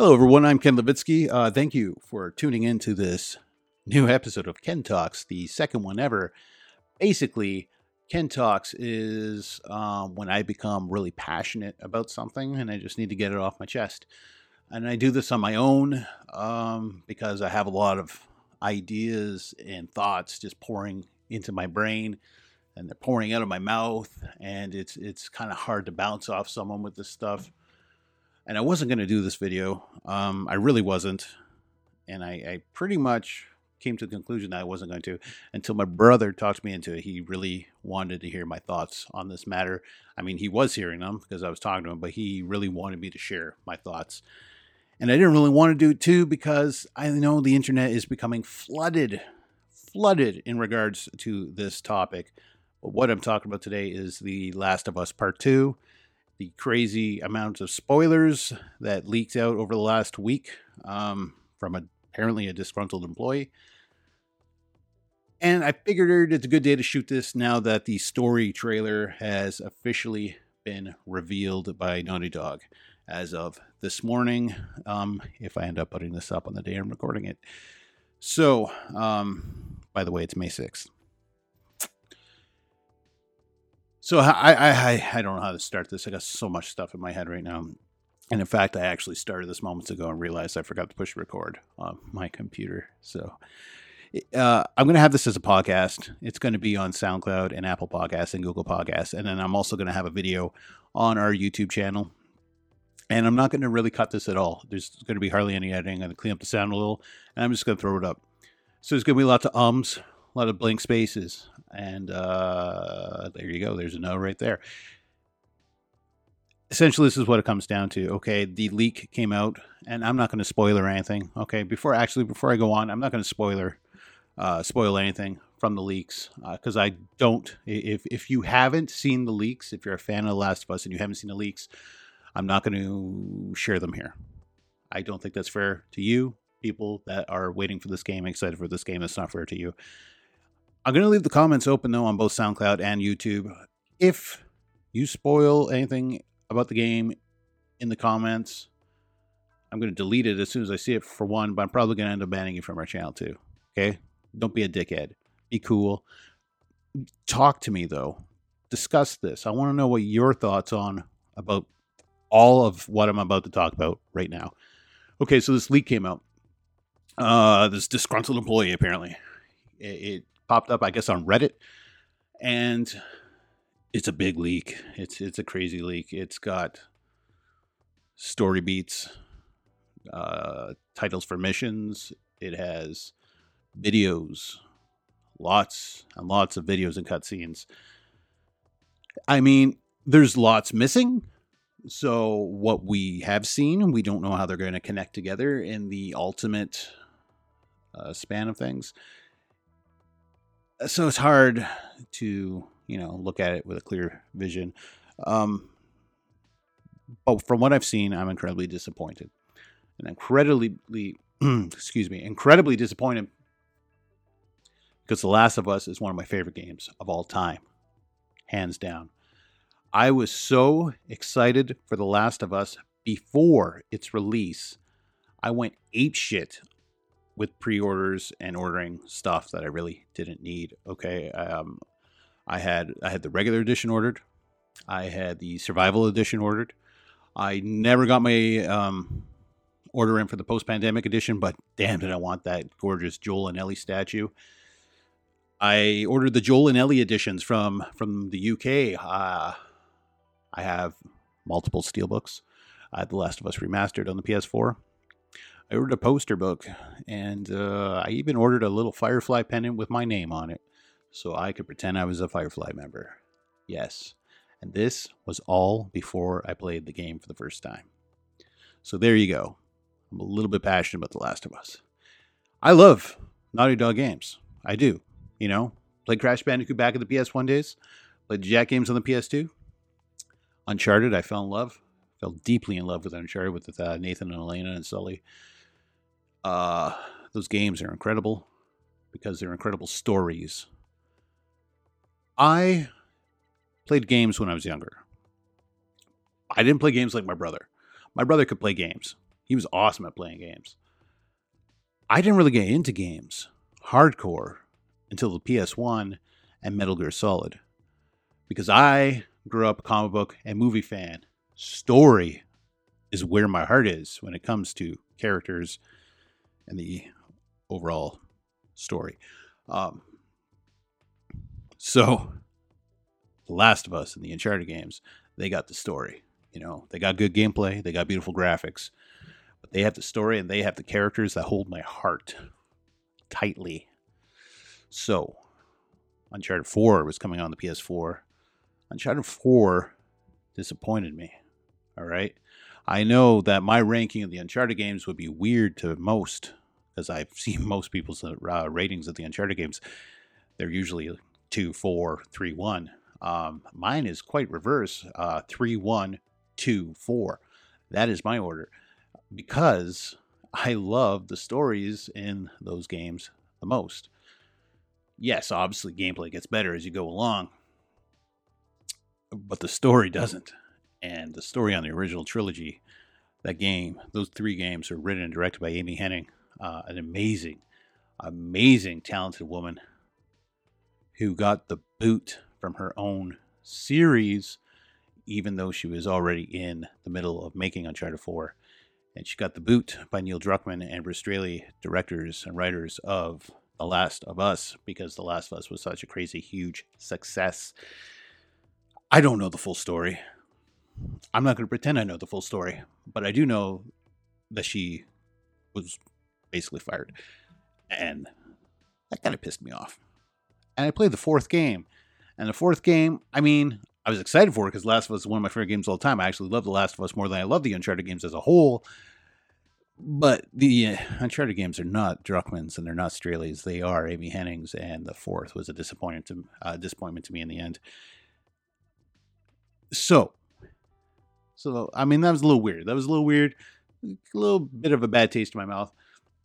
Hello, everyone. I'm Ken Levitsky. Uh, thank you for tuning in to this new episode of Ken Talks, the second one ever. Basically, Ken Talks is um, when I become really passionate about something and I just need to get it off my chest. And I do this on my own um, because I have a lot of ideas and thoughts just pouring into my brain and they're pouring out of my mouth and it's it's kind of hard to bounce off someone with this stuff and i wasn't going to do this video um, i really wasn't and I, I pretty much came to the conclusion that i wasn't going to until my brother talked me into it. He really wanted to hear my thoughts on this matter. I mean he was hearing them because i was talking to him but he really wanted me to share my thoughts. And i didn't really want to do it too because i know the internet is becoming flooded flooded in regards to this topic. But what I'm talking about today is The Last of Us Part 2, the crazy amount of spoilers that leaked out over the last week um, from a, apparently a disgruntled employee. And I figured it's a good day to shoot this now that the story trailer has officially been revealed by Naughty Dog as of this morning. Um, if I end up putting this up on the day I'm recording it. So, um, by the way, it's May 6th. So I, I I don't know how to start this. I got so much stuff in my head right now. And in fact, I actually started this moments ago and realized I forgot to push record on my computer. So uh, I'm going to have this as a podcast. It's going to be on SoundCloud and Apple Podcasts and Google Podcasts. And then I'm also going to have a video on our YouTube channel. And I'm not going to really cut this at all. There's going to be hardly any editing. I'm going to clean up the sound a little, and I'm just going to throw it up. So there's going to be lots of ums, a lot of blank spaces. And uh, there you go. There's a no right there. Essentially, this is what it comes down to. Okay, the leak came out, and I'm not going to spoiler anything. Okay, before actually before I go on, I'm not going to spoiler uh, spoil anything from the leaks because uh, I don't. If if you haven't seen the leaks, if you're a fan of The Last of Us and you haven't seen the leaks, I'm not going to share them here. I don't think that's fair to you, people that are waiting for this game, excited for this game. It's not fair to you. I'm going to leave the comments open though on both SoundCloud and YouTube. If you spoil anything about the game in the comments, I'm going to delete it as soon as I see it for one, but I'm probably going to end up banning you from our channel too. Okay? Don't be a dickhead. Be cool. Talk to me though. Discuss this. I want to know what your thoughts on about all of what I'm about to talk about right now. Okay, so this leak came out. Uh, this disgruntled employee apparently. It, popped up, I guess, on Reddit, and it's a big leak. It's it's a crazy leak. It's got story beats, uh, titles for missions. It has videos, lots and lots of videos and cutscenes. I mean, there's lots missing. So what we have seen, we don't know how they're going to connect together in the ultimate uh, span of things so it's hard to you know look at it with a clear vision. Um, but from what I've seen, I'm incredibly disappointed, and incredibly excuse me, incredibly disappointed because The Last of Us is one of my favorite games of all time, hands down. I was so excited for The Last of Us before its release. I went ape shit with pre-orders and ordering stuff that I really didn't need. Okay, um, I had I had the regular edition ordered. I had the survival edition ordered. I never got my um, order in for the post-pandemic edition, but damn did I want that gorgeous Joel and Ellie statue. I ordered the Joel and Ellie editions from from the UK. Uh, I have multiple steelbooks. I had The Last of Us remastered on the PS4. I ordered a poster book, and uh, I even ordered a little Firefly pendant with my name on it, so I could pretend I was a Firefly member. Yes, and this was all before I played the game for the first time. So there you go. I'm a little bit passionate about The Last of Us. I love Naughty Dog games. I do. You know, played Crash Bandicoot back in the PS1 days, played Jak games on the PS2. Uncharted, I fell in love. Fell deeply in love with Uncharted with uh, Nathan and Elena and Sully. Uh, those games are incredible because they're incredible stories. I played games when I was younger. I didn't play games like my brother. My brother could play games. He was awesome at playing games. I didn't really get into games hardcore until the PS1 and Metal Gear Solid because I grew up a comic book and movie fan. Story is where my heart is when it comes to characters and the overall story. Um, so, The Last of Us and the Uncharted games, they got the story. You know, they got good gameplay, they got beautiful graphics, but they have the story and they have the characters that hold my heart tightly. So, Uncharted 4 was coming on the PS4. Uncharted 4 disappointed me. All right. I know that my ranking of the Uncharted games would be weird to most, because I've seen most people's uh, ratings of the Uncharted games. They're usually 2, 4, 3, 1. Um, mine is quite reverse uh, 3, 1, 2, 4. That is my order because I love the stories in those games the most. Yes, obviously, gameplay gets better as you go along, but the story doesn't and the story on the original trilogy, that game, those three games are written and directed by Amy Hennig, uh, an amazing, amazing, talented woman who got the boot from her own series, even though she was already in the middle of making Uncharted 4. And she got the boot by Neil Druckmann and Bruce Straley, directors and writers of The Last of Us, because The Last of Us was such a crazy, huge success. I don't know the full story. I'm not going to pretend I know the full story, but I do know that she was basically fired. And that kind of pissed me off. And I played the fourth game. And the fourth game, I mean, I was excited for it because Last of Us is one of my favorite games of all time. I actually love The Last of Us more than I love the Uncharted games as a whole. But the uh, Uncharted games are not Druckmann's and they're not Straley's. They are Amy Hennig's, and the fourth was a disappointment to, uh, disappointment to me in the end. So so I mean that was a little weird. That was a little weird. A little bit of a bad taste in my mouth.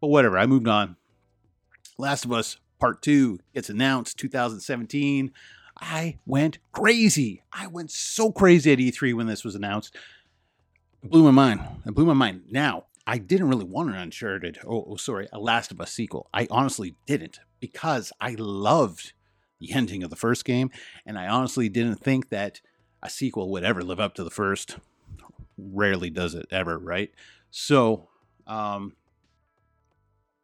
But whatever. I moved on. Last of Us Part 2 gets announced 2017. I went crazy. I went so crazy at E3 when this was announced. It blew my mind. It blew my mind. Now, I didn't really want an Uncharted, oh, oh, sorry, a Last of Us sequel. I honestly didn't because I loved the ending of the first game, and I honestly didn't think that a sequel would ever live up to the first rarely does it ever, right? So, um,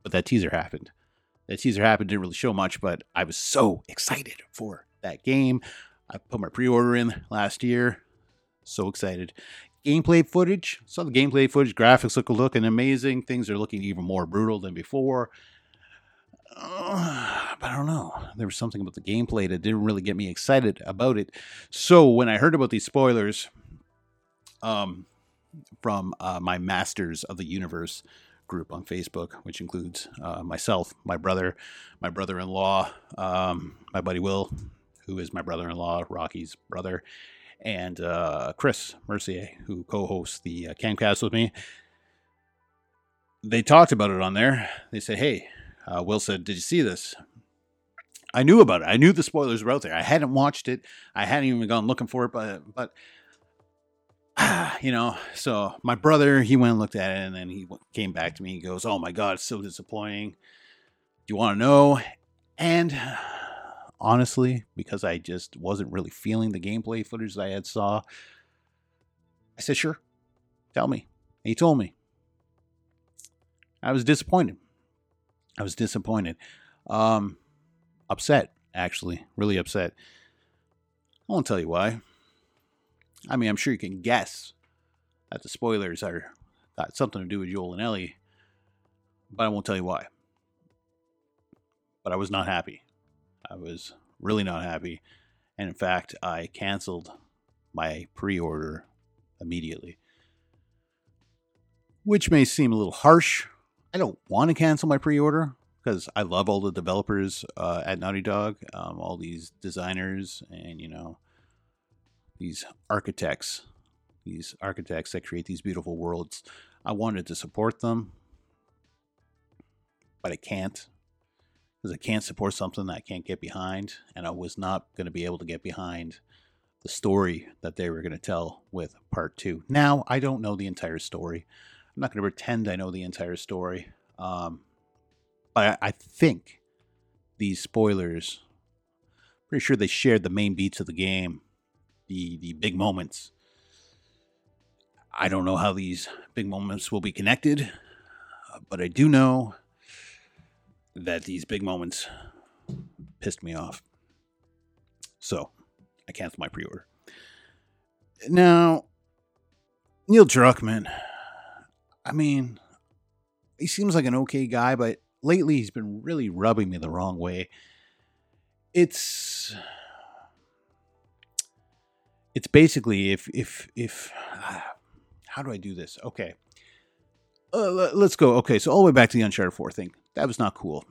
but that teaser happened. That teaser happened, didn't really show much, but I was so excited for that game. I put my pre order in last year. So excited. Gameplay footage. Saw the gameplay footage. Graphics look looking amazing. Things are looking even more brutal than before. Uh, but I don't know. There was something about the gameplay that didn't really get me excited about it. So when I heard about these spoilers, um, from uh, my Masters of the Universe group on Facebook, which includes uh, myself, my brother, my brother in law, um, my buddy Will, who is my brother in law, Rocky's brother, and uh, Chris Mercier, who co hosts the uh, Camcast with me. They talked about it on there. They said, Hey, uh, Will said, Did you see this? I knew about it. I knew the spoilers were out there. I hadn't watched it. I hadn't even gone looking for it, but but you know, so my brother, he went and looked at it and then he came back to me. He goes, Oh my God, it's so disappointing. Do you want to know? And honestly, because I just wasn't really feeling the gameplay footage that I had saw, I said, Sure, tell me. And he told me. I was disappointed. I was disappointed. Um, upset, actually, really upset. I won't tell you why. I mean, I'm sure you can guess that the spoilers are got something to do with Joel and Ellie, but I won't tell you why. But I was not happy. I was really not happy. And in fact, I canceled my pre order immediately. Which may seem a little harsh. I don't want to cancel my pre order because I love all the developers uh, at Naughty Dog, um, all these designers, and you know, these architects, these architects that create these beautiful worlds. I wanted to support them, but I can't because I can't support something that I can't get behind, and I was not going to be able to get behind the story that they were going to tell with part two. Now, I don't know the entire story. I'm not going to pretend I know the entire story. Um, but I, I think these spoilers, pretty sure they shared the main beats of the game, the the big moments. I don't know how these big moments will be connected, but I do know that these big moments pissed me off. So I canceled my pre order. Now, Neil Druckmann, I mean, he seems like an okay guy, but lately he's been really rubbing me the wrong way. It's it's basically if if if how do I do this? Okay. Uh, let's go. Okay, so all the way back to the Uncharted 4 thing. That was not cool.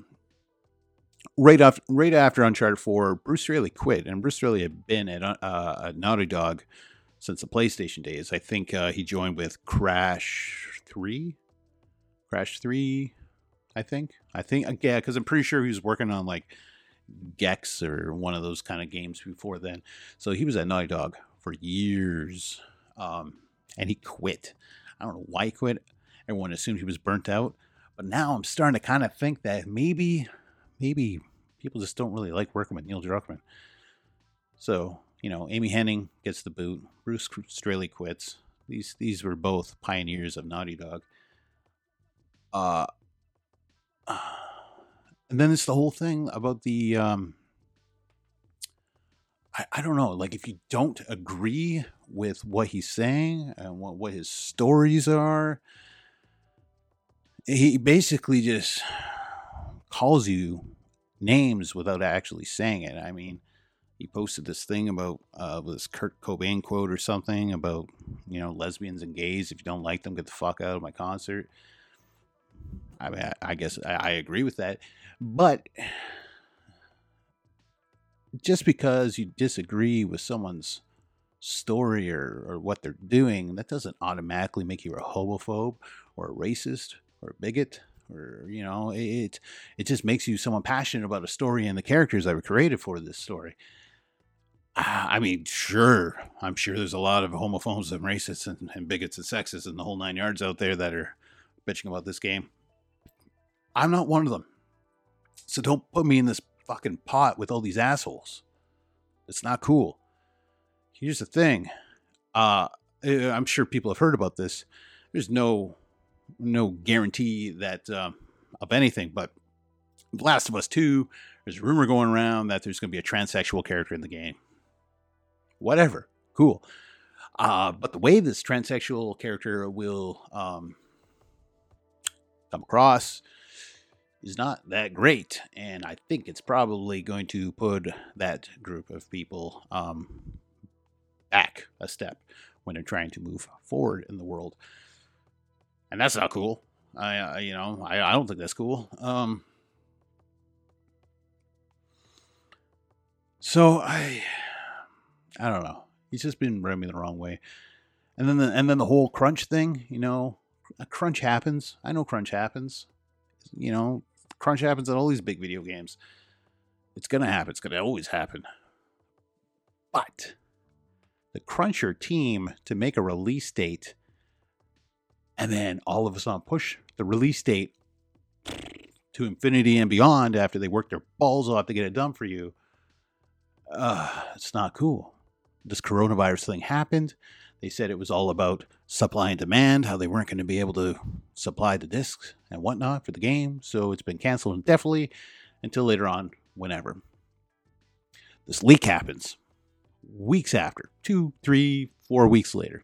Right after, right after Uncharted 4, Bruce Straley quit, and Bruce Straley had been at, uh, at Naughty Dog since the PlayStation days. I think uh, he joined with Crash 3, Crash 3, I think. I think, uh, yeah, because I'm pretty sure he was working on like Gex or one of those kind of games before then. So he was at Naughty Dog for years. Um, and he quit. I don't know why he quit. Everyone assumed he was burnt out. But now I'm starting to kind of think that maybe, maybe people just don't really like working with Neil Druckmann. So, you know, Amy Hennig gets the boot. Bruce Straley quits. These these were both pioneers of Naughty Dog. Uh, and then it's the whole thing about the um, I, I don't know, like if you don't agree with what he's saying and what, what his stories are, he basically just calls you names without actually saying it. I mean, he posted this thing about uh, this Kurt Cobain quote or something about you know lesbians and gays. If you don't like them, get the fuck out of my concert. I mean, I guess I, I agree with that, but just because you disagree with someone's story or, or what they're doing, that doesn't automatically make you a homophobe or a racist or a bigot or you know it it just makes you someone passionate about a story and the characters that were created for this story. Ah, I mean sure i'm sure there's a lot of homophobes and racists and, and bigots and sexists and the whole nine yards out there that are bitching about this game. I'm not one of them. So don't put me in this fucking pot with all these assholes it's not cool here's the thing uh i'm sure people have heard about this there's no no guarantee that uh, of anything. But Last of Us Two, there's a rumor going around that there's going to be a transsexual character in the game. Whatever, cool. Uh, but the way this transsexual character will um, come across is not that great, and I think it's probably going to put that group of people um, back a step when they're trying to move forward in the world and that's not cool. I, you know, I, I don't think that's cool. Um, so I, I don't know. He's just been rubbing me the wrong way, and then the and then the whole crunch thing. You know, a crunch happens. I know crunch happens. You know, crunch happens in all these big video games. It's gonna happen. It's gonna always happen. But the cruncher team to make a release date and then all of a sudden push the release date to infinity and beyond after they work their balls off to get it done for you. Uh, it's not cool. This coronavirus thing happened. They said it was all about supply and demand, how they weren't going to be able to supply the discs and whatnot for the game. So it's been canceled indefinitely until later on, whenever. This leak happens weeks after, two, three, four weeks later.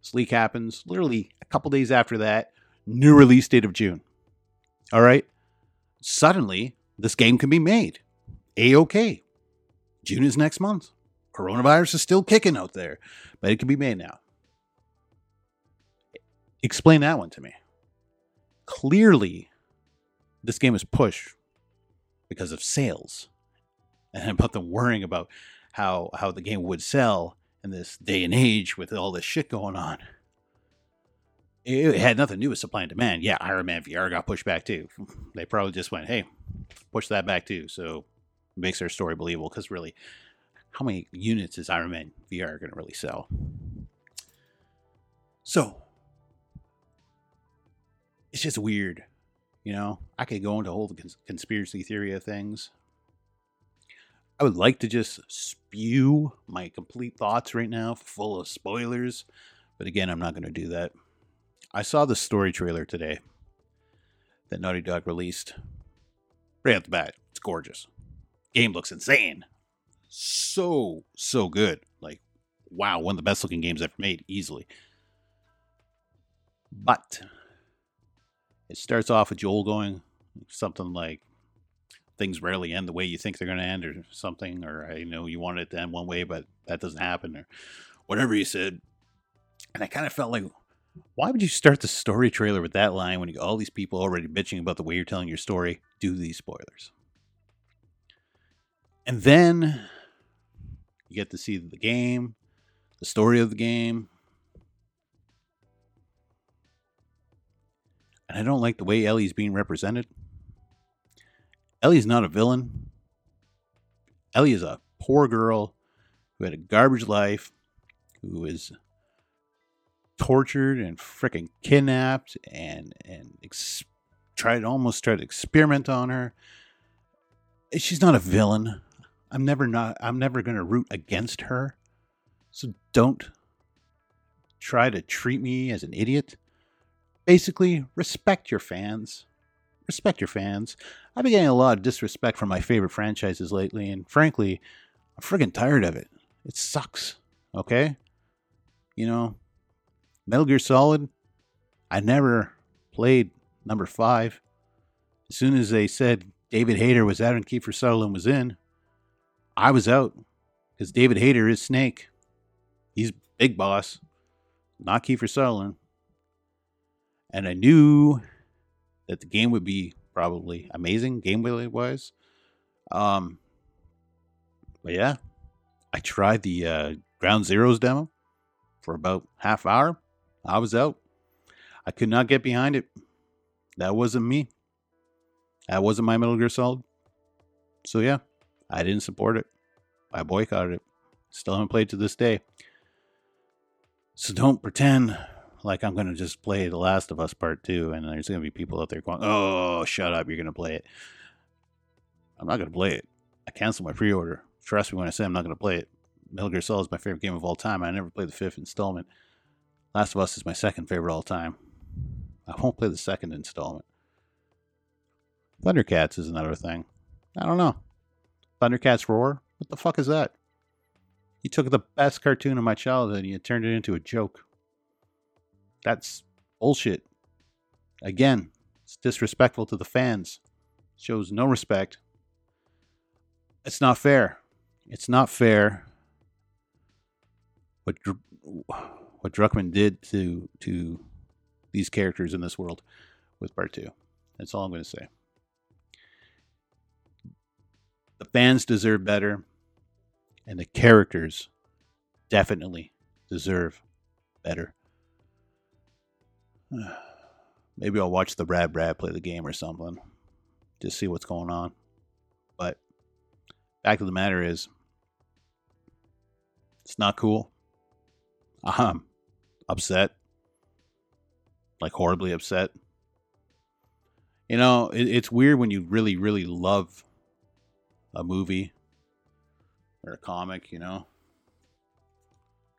This leak happens literally a couple days after that. New release date of June. All right. Suddenly, this game can be made. A OK. June is next month. Coronavirus is still kicking out there, but it can be made now. Explain that one to me. Clearly, this game is pushed because of sales and about them worrying about how how the game would sell in this day and age with all this shit going on. It had nothing to do with supply and demand. Yeah, Iron Man VR got pushed back too. They probably just went, hey, push that back too. So it makes their story believable because really, how many units is Iron Man VR going to really sell? So, it's just weird. You know, I could go into whole cons- conspiracy theory of things. I would like to just spew my complete thoughts right now, full of spoilers, but again, I'm not going to do that. I saw the story trailer today that Naughty Dog released. Right off the bat, it's gorgeous. Game looks insane. So, so good. Like, wow, one of the best looking games ever made, easily. But it starts off with Joel going something like, things rarely end the way you think they're going to end, or something, or I know you wanted it to end one way, but that doesn't happen, or whatever he said. And I kind of felt like, why would you start the story trailer with that line when you got all these people already bitching about the way you're telling your story? Do these spoilers. And then you get to see the game, the story of the game. And I don't like the way Ellie's being represented. Ellie's not a villain. Ellie is a poor girl who had a garbage life, who is tortured and freaking kidnapped and and ex- tried almost tried to experiment on her. She's not a villain. I'm never not I'm never going to root against her. So don't try to treat me as an idiot. Basically, respect your fans. Respect your fans. I've been getting a lot of disrespect from my favorite franchises lately, and frankly, I'm friggin' tired of it. It sucks. Okay? You know, Metal Gear Solid, I never played number five. As soon as they said David Hayter was out and Kiefer Sutherland was in, I was out because David Hayter is Snake. He's big boss, not Kiefer Sutherland. And I knew that the game would be probably amazing gameplay wise. Um, but yeah, I tried the uh, Ground Zeroes demo for about half hour. I was out. I could not get behind it. That wasn't me. That wasn't my Metal Gear Solid. So yeah, I didn't support it. I boycotted it. Still haven't played to this day. So don't pretend like I'm going to just play The Last of Us Part 2 and there's going to be people out there going, oh, shut up, you're going to play it. I'm not going to play it. I canceled my pre order. Trust me when I say I'm not going to play it. Metal Gear Solid is my favorite game of all time. I never played the fifth installment. Last of Us is my second favorite all time. I won't play the second installment. Thundercats is another thing. I don't know. Thundercats Roar? What the fuck is that? You took the best cartoon of my childhood and you turned it into a joke. That's bullshit. Again, it's disrespectful to the fans. Shows no respect. It's not fair. It's not fair. What what Druckmann did to to these characters in this world with part two. That's all I'm going to say. The fans deserve better, and the characters definitely deserve better. Maybe I'll watch the Brad Brad play the game or something. Just see what's going on. But fact of the matter is, it's not cool. I'm upset. Like horribly upset. You know, it, it's weird when you really, really love a movie or a comic, you know.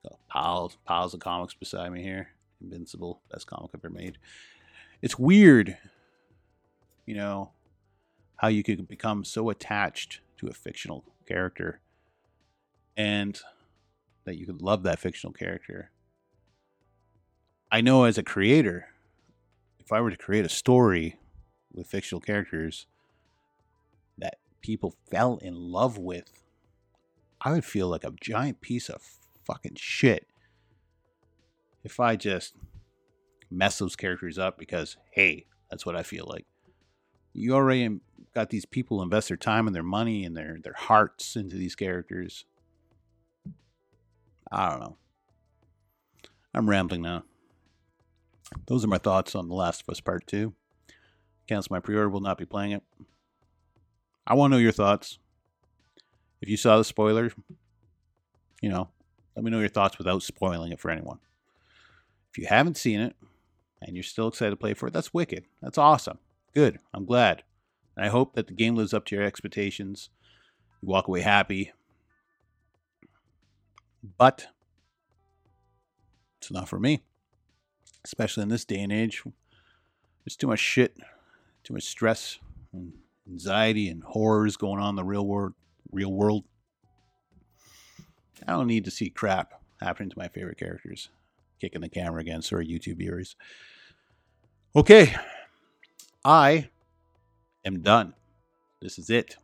Got piles, piles of comics beside me here. Invincible, best comic ever made. It's weird, you know, how you could become so attached to a fictional character and that you could love that fictional character. I know as a creator, if I were to create a story with fictional characters people fell in love with, I would feel like a giant piece of fucking shit if I just mess those characters up because, hey, that's what I feel like. You already got these people invest their time and their money and their, their hearts into these characters. I don't know. I'm rambling now. Those are my thoughts on The Last of Us Part 2. Cancel my pre order, will not be playing it. I want to know your thoughts. If you saw the spoiler, you know, let me know your thoughts without spoiling it for anyone. If you haven't seen it and you're still excited to play for it, that's wicked. That's awesome. Good. I'm glad. And I hope that the game lives up to your expectations. You walk away happy. But it's not for me, especially in this day and age. There's too much shit, too much stress, and anxiety, and horrors going on in the real world. Real world. I don't need to see crap happening to my favorite characters. Kicking the camera again. Sorry, YouTube viewers. Okay, I am done. This is it.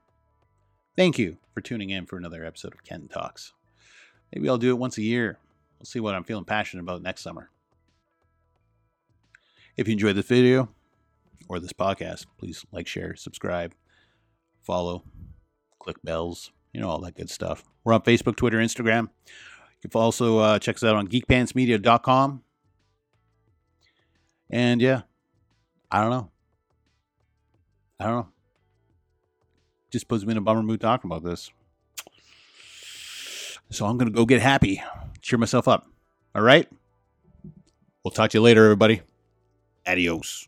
Thank you for tuning in for another episode of Ken Talks. Maybe I'll do it once a year. We'll see what I'm feeling passionate about next summer. If you enjoyed this video or this podcast, please like, share, subscribe, follow, click bells, you know, all that good stuff. We're on Facebook, Twitter, Instagram. You can also uh, check us out on geekpantsmedia.com. And yeah, I don't know. I don't know. Just puts me in a bummer mood talking about this. So I'm going to go get happy, cheer myself up. All right? We'll talk to you later, everybody. Adios.